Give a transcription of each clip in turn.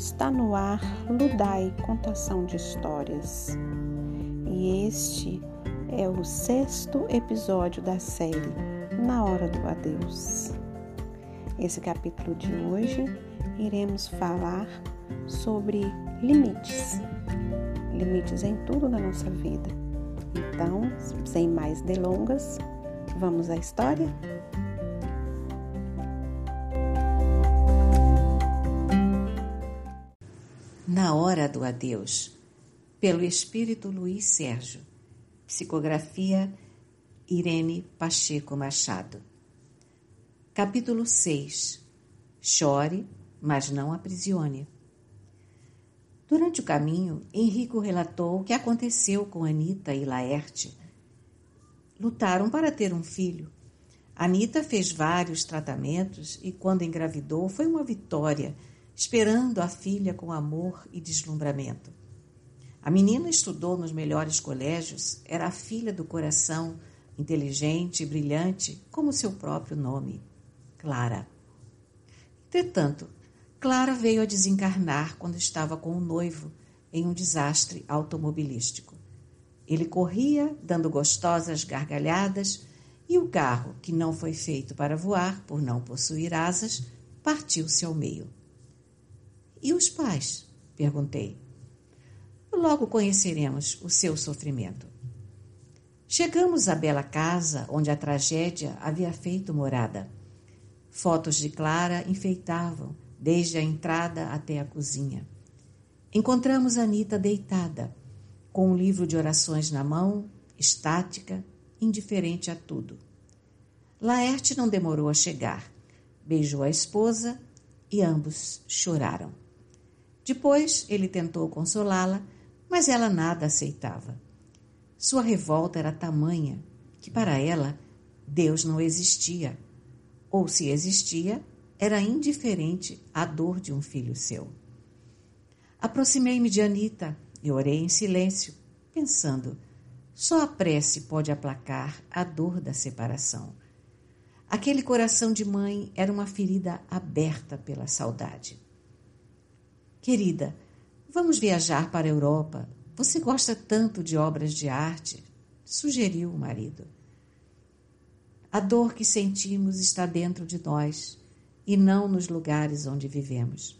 Está no ar Ludai Contação de Histórias. E este é o sexto episódio da série Na Hora do Adeus. Esse capítulo de hoje iremos falar sobre limites. Limites em tudo na nossa vida. Então, sem mais delongas, vamos à história? Na Hora do Adeus, pelo Espírito Luiz Sérgio. Psicografia Irene Pacheco Machado. Capítulo 6 Chore, mas não aprisione. Durante o caminho, Henrico relatou o que aconteceu com Anita e Laerte. Lutaram para ter um filho. Anita fez vários tratamentos e, quando engravidou, foi uma vitória esperando a filha com amor e deslumbramento. A menina estudou nos melhores colégios, era a filha do coração, inteligente e brilhante, como seu próprio nome, Clara. Entretanto, Clara veio a desencarnar quando estava com o noivo em um desastre automobilístico. Ele corria, dando gostosas gargalhadas, e o carro, que não foi feito para voar por não possuir asas, partiu-se ao meio. E os pais? perguntei. Logo conheceremos o seu sofrimento. Chegamos à bela casa onde a tragédia havia feito morada. Fotos de Clara enfeitavam, desde a entrada até a cozinha. Encontramos Anita deitada, com um livro de orações na mão, estática, indiferente a tudo. Laerte não demorou a chegar. Beijou a esposa e ambos choraram. Depois ele tentou consolá-la, mas ela nada aceitava. Sua revolta era tamanha que para ela Deus não existia, ou se existia, era indiferente à dor de um filho seu. Aproximei-me de Anita e orei em silêncio, pensando: só a prece pode aplacar a dor da separação. Aquele coração de mãe era uma ferida aberta pela saudade. Querida, vamos viajar para a Europa. Você gosta tanto de obras de arte, sugeriu o marido. A dor que sentimos está dentro de nós e não nos lugares onde vivemos.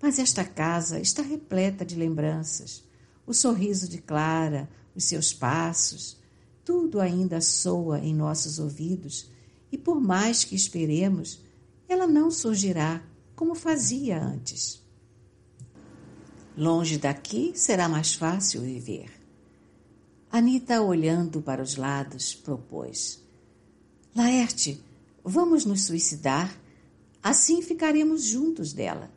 Mas esta casa está repleta de lembranças. O sorriso de Clara, os seus passos, tudo ainda soa em nossos ouvidos e, por mais que esperemos, ela não surgirá como fazia antes. Longe daqui será mais fácil viver. Anita, olhando para os lados, propôs: Laerte, vamos nos suicidar? Assim ficaremos juntos dela.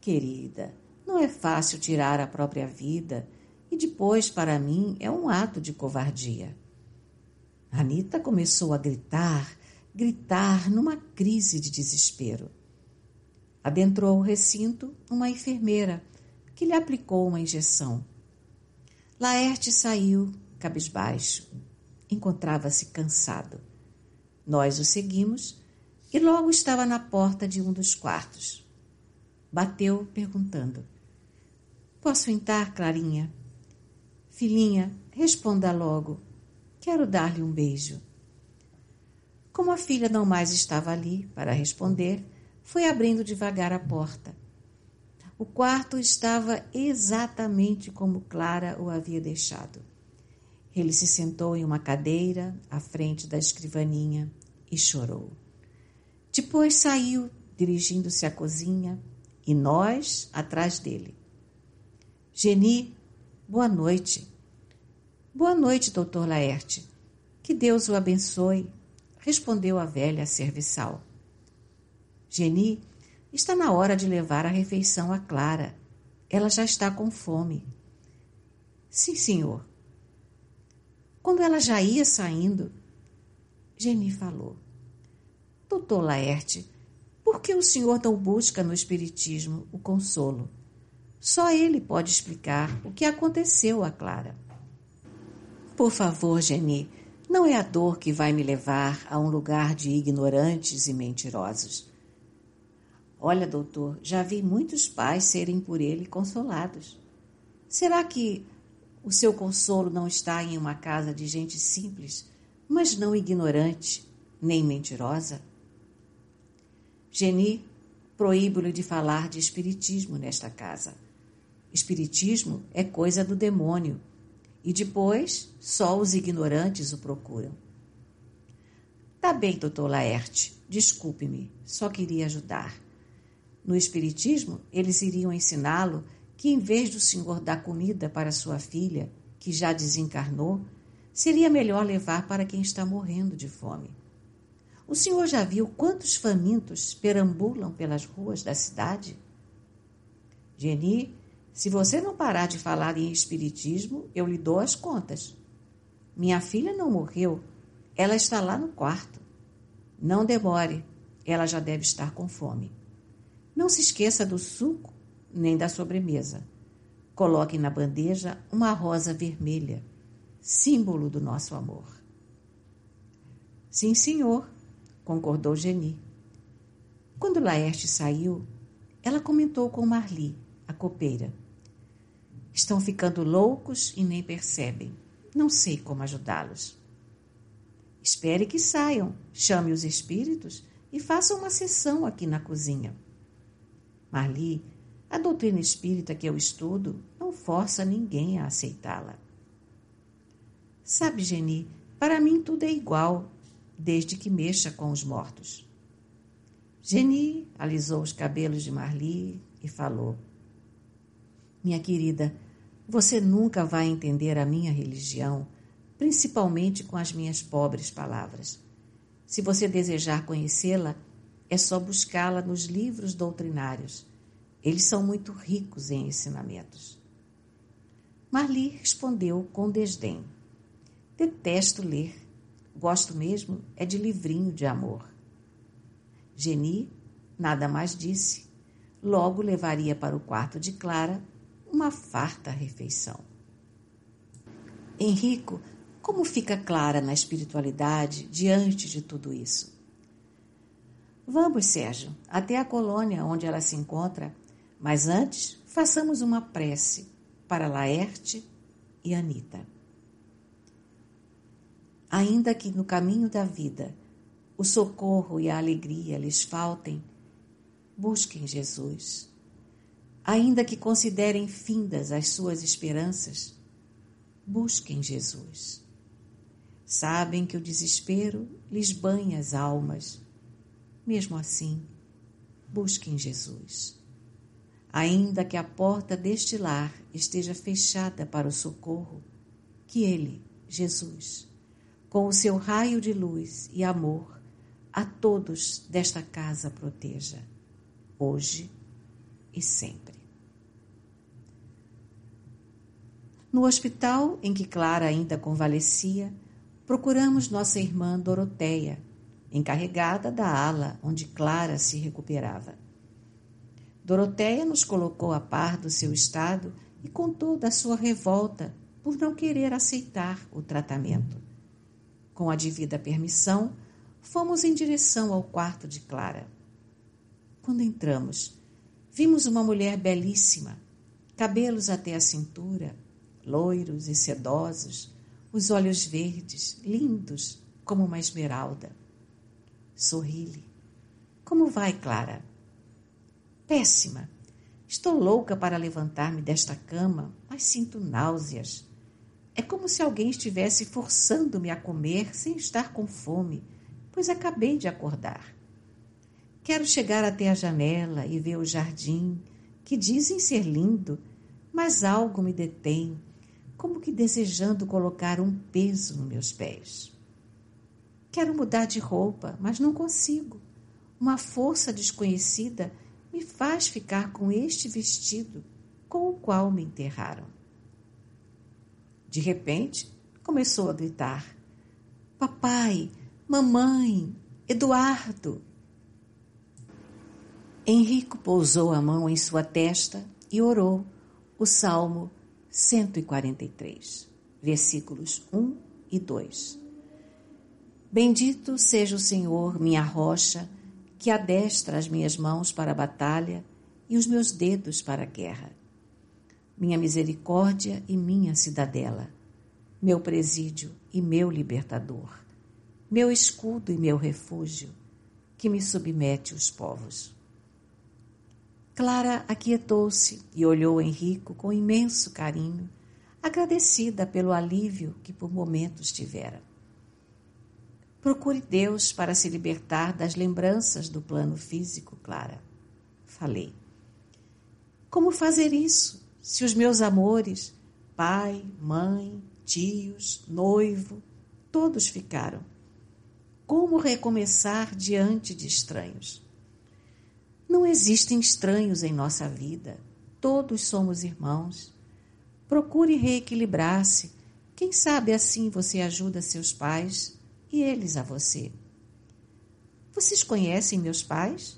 Querida, não é fácil tirar a própria vida e depois, para mim, é um ato de covardia. Anita começou a gritar, gritar numa crise de desespero. Adentrou o recinto uma enfermeira que lhe aplicou uma injeção. Laerte saiu cabisbaixo. Encontrava-se cansado. Nós o seguimos e logo estava na porta de um dos quartos. Bateu perguntando: Posso entrar, Clarinha? Filhinha, responda logo. Quero dar-lhe um beijo. Como a filha não mais estava ali para responder, foi abrindo devagar a porta. O quarto estava exatamente como Clara o havia deixado. Ele se sentou em uma cadeira à frente da escrivaninha e chorou. Depois saiu, dirigindo-se à cozinha, e nós atrás dele. Geni, boa noite. Boa noite, doutor Laerte. Que Deus o abençoe, respondeu a velha serviçal. Geni Está na hora de levar a refeição a Clara. Ela já está com fome. Sim, senhor. Quando ela já ia saindo, Geni falou: Doutor Laerte, por que o senhor não busca no Espiritismo o consolo? Só ele pode explicar o que aconteceu a Clara. Por favor, Geni, não é a dor que vai me levar a um lugar de ignorantes e mentirosos. Olha, doutor, já vi muitos pais serem por ele consolados. Será que o seu consolo não está em uma casa de gente simples, mas não ignorante nem mentirosa? Geni proíbo-lhe de falar de espiritismo nesta casa. Espiritismo é coisa do demônio e depois só os ignorantes o procuram. Tá bem, doutor Laerte, desculpe-me, só queria ajudar. No Espiritismo, eles iriam ensiná-lo que, em vez do senhor dar comida para sua filha, que já desencarnou, seria melhor levar para quem está morrendo de fome. O senhor já viu quantos famintos perambulam pelas ruas da cidade? Geni, se você não parar de falar em espiritismo, eu lhe dou as contas. Minha filha não morreu, ela está lá no quarto. Não demore, ela já deve estar com fome. Não se esqueça do suco nem da sobremesa. Coloque na bandeja uma rosa vermelha, símbolo do nosso amor. Sim, senhor, concordou Geni. Quando Laerte saiu, ela comentou com Marli, a copeira. Estão ficando loucos e nem percebem. Não sei como ajudá-los. Espere que saiam, chame os espíritos e faça uma sessão aqui na cozinha. Marli, a doutrina espírita que eu estudo não força ninguém a aceitá-la. Sabe, Geni, para mim tudo é igual, desde que mexa com os mortos. Geni alisou os cabelos de Marli e falou: Minha querida, você nunca vai entender a minha religião, principalmente com as minhas pobres palavras. Se você desejar conhecê-la, é só buscá-la nos livros doutrinários. Eles são muito ricos em ensinamentos. Marli respondeu com desdém: Detesto ler. Gosto mesmo é de livrinho de amor. Geni nada mais disse. Logo levaria para o quarto de Clara uma farta refeição. Henrico, como fica Clara na espiritualidade diante de tudo isso? Vamos, Sérgio, até a colônia onde ela se encontra, mas antes façamos uma prece para Laerte e Anita. Ainda que no caminho da vida o socorro e a alegria lhes faltem, busquem Jesus. Ainda que considerem findas as suas esperanças, busquem Jesus. Sabem que o desespero lhes banha as almas mesmo assim, busquem Jesus. Ainda que a porta deste lar esteja fechada para o socorro, que Ele, Jesus, com o seu raio de luz e amor, a todos desta casa proteja, hoje e sempre. No hospital em que Clara ainda convalescia, procuramos nossa irmã Doroteia, encarregada da ala onde Clara se recuperava. Doroteia nos colocou a par do seu estado e contou da sua revolta por não querer aceitar o tratamento. Com a devida permissão, fomos em direção ao quarto de Clara. Quando entramos, vimos uma mulher belíssima, cabelos até a cintura, loiros e sedosos, os olhos verdes, lindos como uma esmeralda. Sorri-lhe. Como vai, Clara? Péssima. Estou louca para levantar-me desta cama, mas sinto náuseas. É como se alguém estivesse forçando-me a comer sem estar com fome, pois acabei de acordar. Quero chegar até a janela e ver o jardim, que dizem ser lindo, mas algo me detém, como que desejando colocar um peso nos meus pés. Quero mudar de roupa, mas não consigo. Uma força desconhecida me faz ficar com este vestido com o qual me enterraram. De repente, começou a gritar: Papai, mamãe, Eduardo. Henrico pousou a mão em sua testa e orou o Salmo 143, versículos 1 e 2. Bendito seja o Senhor, minha rocha, que adestra as minhas mãos para a batalha e os meus dedos para a guerra. Minha misericórdia e minha cidadela, meu presídio e meu libertador, meu escudo e meu refúgio, que me submete os povos. Clara aquietou-se e olhou Henrico com imenso carinho, agradecida pelo alívio que por momentos tivera. Procure Deus para se libertar das lembranças do plano físico, Clara. Falei. Como fazer isso se os meus amores, pai, mãe, tios, noivo, todos ficaram? Como recomeçar diante de estranhos? Não existem estranhos em nossa vida. Todos somos irmãos. Procure reequilibrar-se. Quem sabe assim você ajuda seus pais e eles a você. Vocês conhecem meus pais?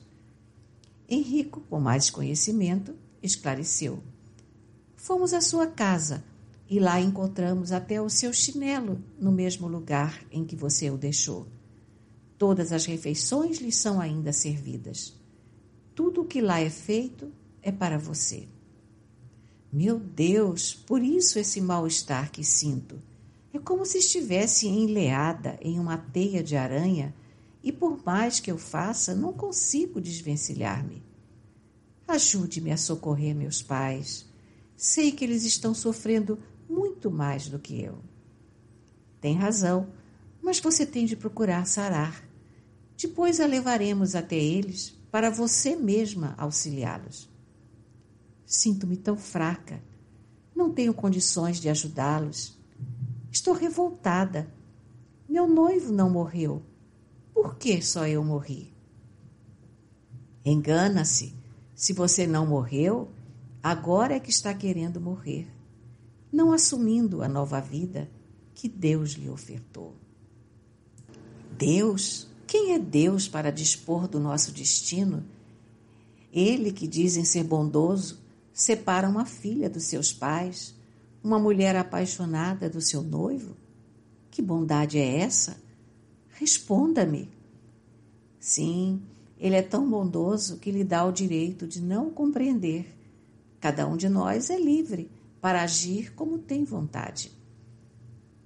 Henrico, com mais conhecimento, esclareceu. Fomos à sua casa e lá encontramos até o seu chinelo no mesmo lugar em que você o deixou. Todas as refeições lhe são ainda servidas. Tudo o que lá é feito é para você. Meu Deus, por isso esse mal-estar que sinto. É como se estivesse enleada em uma teia de aranha e, por mais que eu faça, não consigo desvencilhar-me. Ajude-me a socorrer meus pais. Sei que eles estão sofrendo muito mais do que eu. Tem razão, mas você tem de procurar sarar. Depois a levaremos até eles para você mesma auxiliá-los. Sinto-me tão fraca. Não tenho condições de ajudá-los. Estou revoltada. Meu noivo não morreu. Por que só eu morri? Engana-se. Se você não morreu, agora é que está querendo morrer, não assumindo a nova vida que Deus lhe ofertou. Deus? Quem é Deus para dispor do nosso destino? Ele que dizem ser bondoso separa uma filha dos seus pais uma mulher apaixonada do seu noivo? Que bondade é essa? Responda-me. Sim, ele é tão bondoso que lhe dá o direito de não compreender. Cada um de nós é livre para agir como tem vontade.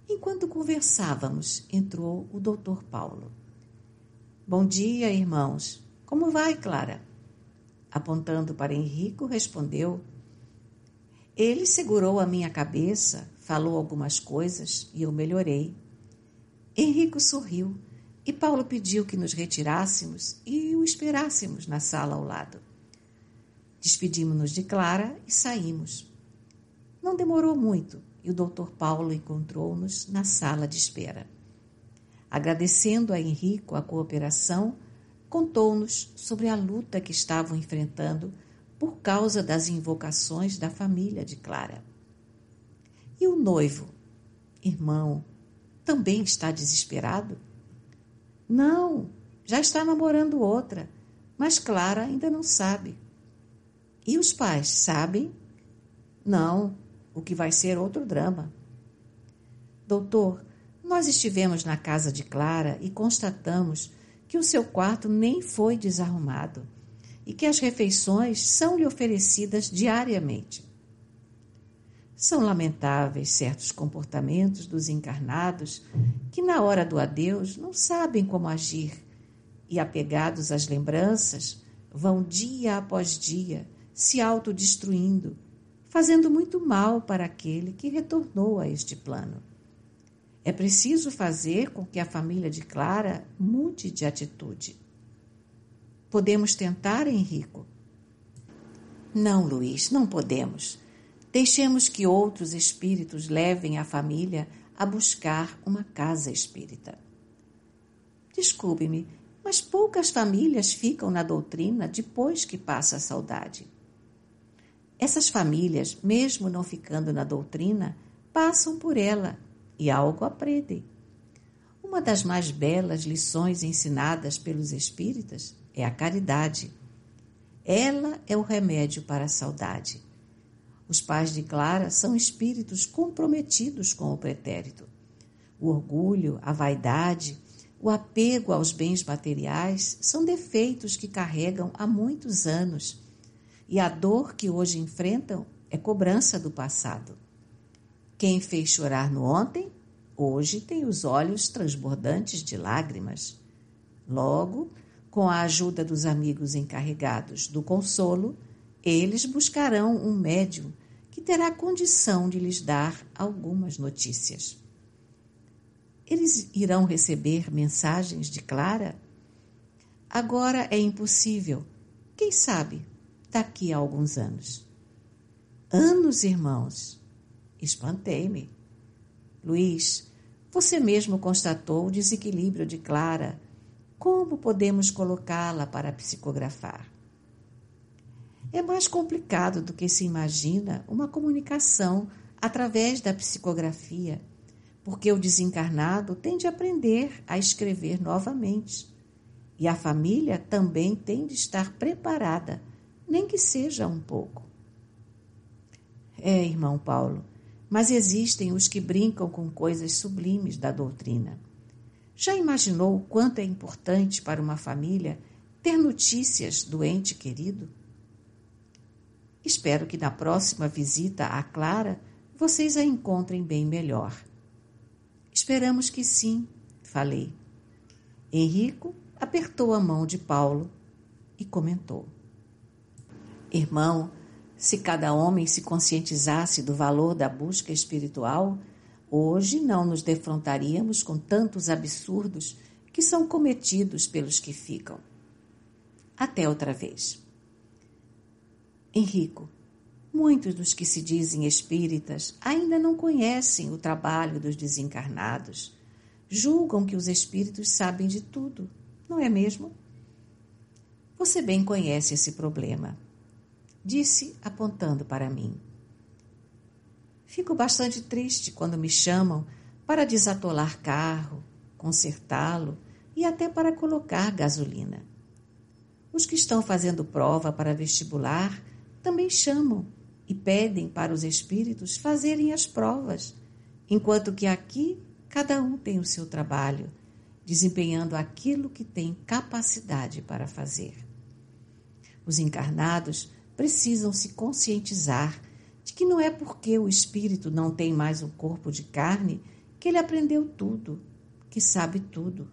Enquanto conversávamos, entrou o doutor Paulo. Bom dia, irmãos. Como vai, Clara? Apontando para Henrico, respondeu: ele segurou a minha cabeça, falou algumas coisas e eu melhorei. Henrico sorriu e Paulo pediu que nos retirássemos e o esperássemos na sala ao lado. Despedimos-nos de Clara e saímos. Não demorou muito e o doutor Paulo encontrou-nos na sala de espera. Agradecendo a Henrico a cooperação, contou-nos sobre a luta que estavam enfrentando por causa das invocações da família de Clara. E o noivo, irmão, também está desesperado? Não, já está namorando outra, mas Clara ainda não sabe. E os pais sabem? Não, o que vai ser outro drama. Doutor, nós estivemos na casa de Clara e constatamos que o seu quarto nem foi desarrumado e que as refeições são-lhe oferecidas diariamente. São lamentáveis certos comportamentos dos encarnados que, na hora do adeus, não sabem como agir e, apegados às lembranças, vão dia após dia se autodestruindo, fazendo muito mal para aquele que retornou a este plano. É preciso fazer com que a família de Clara mude de atitude. Podemos tentar, Henrico? Não, Luiz, não podemos. Deixemos que outros espíritos levem a família a buscar uma casa espírita. Desculpe-me, mas poucas famílias ficam na doutrina depois que passa a saudade. Essas famílias, mesmo não ficando na doutrina, passam por ela e algo aprendem. Uma das mais belas lições ensinadas pelos espíritas é a caridade. Ela é o remédio para a saudade. Os pais de Clara são espíritos comprometidos com o pretérito. O orgulho, a vaidade, o apego aos bens materiais são defeitos que carregam há muitos anos e a dor que hoje enfrentam é cobrança do passado. Quem fez chorar no ontem, hoje tem os olhos transbordantes de lágrimas. Logo, com a ajuda dos amigos encarregados do consolo, eles buscarão um médium que terá condição de lhes dar algumas notícias. Eles irão receber mensagens de Clara? Agora é impossível. Quem sabe daqui a alguns anos? Anos, irmãos. Espantei-me. Luiz, você mesmo constatou o desequilíbrio de Clara. Como podemos colocá-la para psicografar? É mais complicado do que se imagina uma comunicação através da psicografia porque o desencarnado tem de aprender a escrever novamente. E a família também tem de estar preparada, nem que seja um pouco. É, irmão Paulo, mas existem os que brincam com coisas sublimes da doutrina. Já imaginou o quanto é importante para uma família ter notícias do ente querido? Espero que na próxima visita à Clara vocês a encontrem bem melhor. Esperamos que sim, falei. Henrico apertou a mão de Paulo e comentou: Irmão, se cada homem se conscientizasse do valor da busca espiritual, hoje não nos defrontaríamos com tantos absurdos que são cometidos pelos que ficam. Até outra vez. Henrico, Muitos dos que se dizem espíritas ainda não conhecem o trabalho dos desencarnados. Julgam que os espíritos sabem de tudo, não é mesmo? Você bem conhece esse problema, disse apontando para mim. Fico bastante triste quando me chamam para desatolar carro, consertá-lo e até para colocar gasolina. Os que estão fazendo prova para vestibular também chamam e pedem para os espíritos fazerem as provas, enquanto que aqui cada um tem o seu trabalho, desempenhando aquilo que tem capacidade para fazer. Os encarnados precisam se conscientizar de que não é porque o espírito não tem mais um corpo de carne que ele aprendeu tudo, que sabe tudo.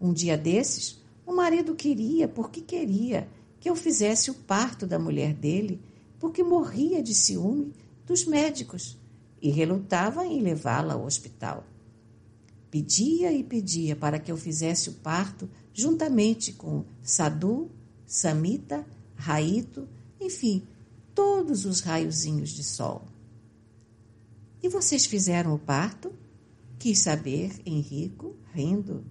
Um dia desses, o marido queria, porque queria, que eu fizesse o parto da mulher dele porque morria de ciúme dos médicos e relutava em levá-la ao hospital. Pedia e pedia para que eu fizesse o parto juntamente com Sadu, Samita, Raito, enfim, todos os raiozinhos de sol. E vocês fizeram o parto? Quis saber Henrico, rindo.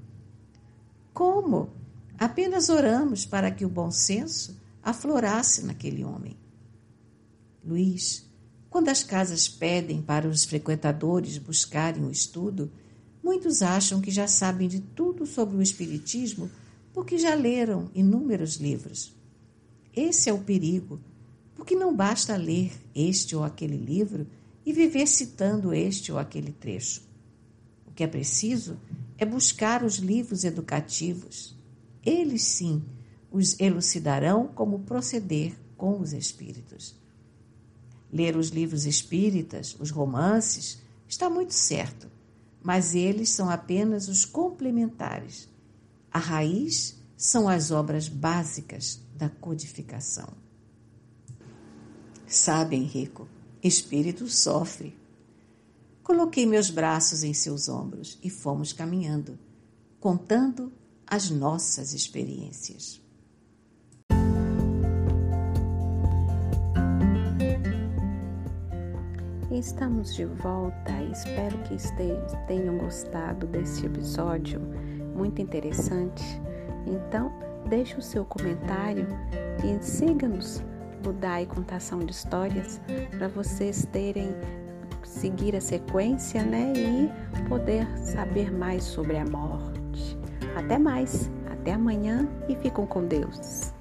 Como? Apenas oramos para que o bom senso aflorasse naquele homem. Luiz, quando as casas pedem para os frequentadores buscarem o estudo, muitos acham que já sabem de tudo sobre o Espiritismo porque já leram inúmeros livros. Esse é o perigo, porque não basta ler este ou aquele livro e viver citando este ou aquele trecho. O que é preciso é buscar os livros educativos. Eles sim os elucidarão como proceder com os espíritos. Ler os livros espíritas, os romances, está muito certo, mas eles são apenas os complementares. A raiz são as obras básicas da codificação. Sabe, Henrico, espírito sofre. Coloquei meus braços em seus ombros e fomos caminhando, contando as nossas experiências. Estamos de volta e espero que tenham gostado desse episódio muito interessante. Então, deixe o seu comentário e siga-nos no DAI Contação de Histórias para vocês terem seguir a sequência, né, e poder saber mais sobre a morte. Até mais, até amanhã e fiquem com Deus.